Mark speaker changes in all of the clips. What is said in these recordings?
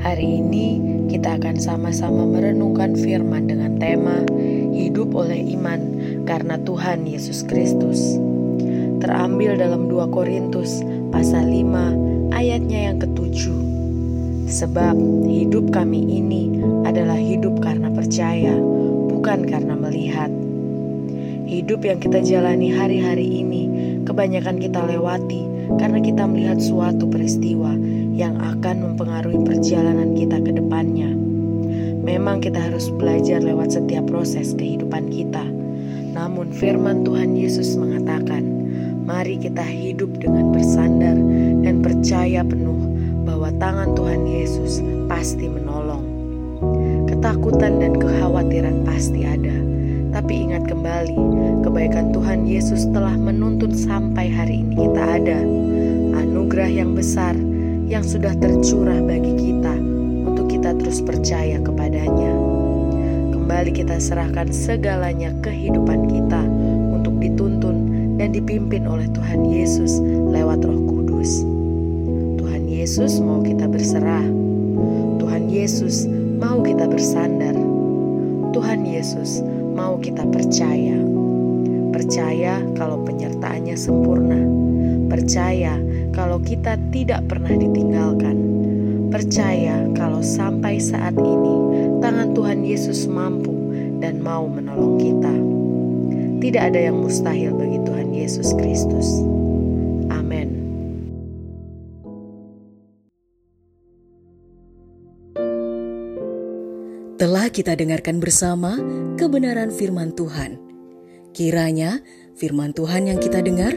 Speaker 1: Hari ini kita akan sama-sama merenungkan firman dengan tema Hidup oleh iman karena Tuhan Yesus Kristus. Terambil dalam 2 Korintus pasal 5 ayatnya yang ketujuh. Sebab hidup kami ini adalah hidup karena percaya, bukan karena melihat. Hidup yang kita jalani hari-hari ini kebanyakan kita lewati karena kita melihat suatu peristiwa yang akan mempengaruhi perjalanan kita ke depannya. Memang kita harus belajar lewat setiap proses kehidupan kita. Namun firman Tuhan Yesus mengatakan, mari kita hidup dengan bersandar dan percaya penuh bahwa tangan Tuhan Yesus pasti menolong. Ketakutan dan kekhawatiran pasti ada, tapi ingat kembali, kebaikan Tuhan Yesus telah menuntut sampai hari ini kita ada. Anugerah yang besar yang sudah tercurah bagi kita untuk kita terus percaya kepadanya. Kembali kita serahkan segalanya kehidupan kita untuk dituntun dan dipimpin oleh Tuhan Yesus lewat Roh Kudus. Tuhan Yesus mau kita berserah. Tuhan Yesus mau kita bersandar. Tuhan Yesus mau kita percaya. Percaya kalau penyertaannya sempurna. Percaya kalau kita tidak pernah ditinggalkan. Percaya kalau sampai saat ini tangan Tuhan Yesus mampu dan mau menolong kita. Tidak ada yang mustahil bagi Tuhan Yesus Kristus. Amin.
Speaker 2: Telah kita dengarkan bersama kebenaran firman Tuhan. Kiranya firman Tuhan yang kita dengar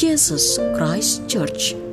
Speaker 2: Jesus Christ Church.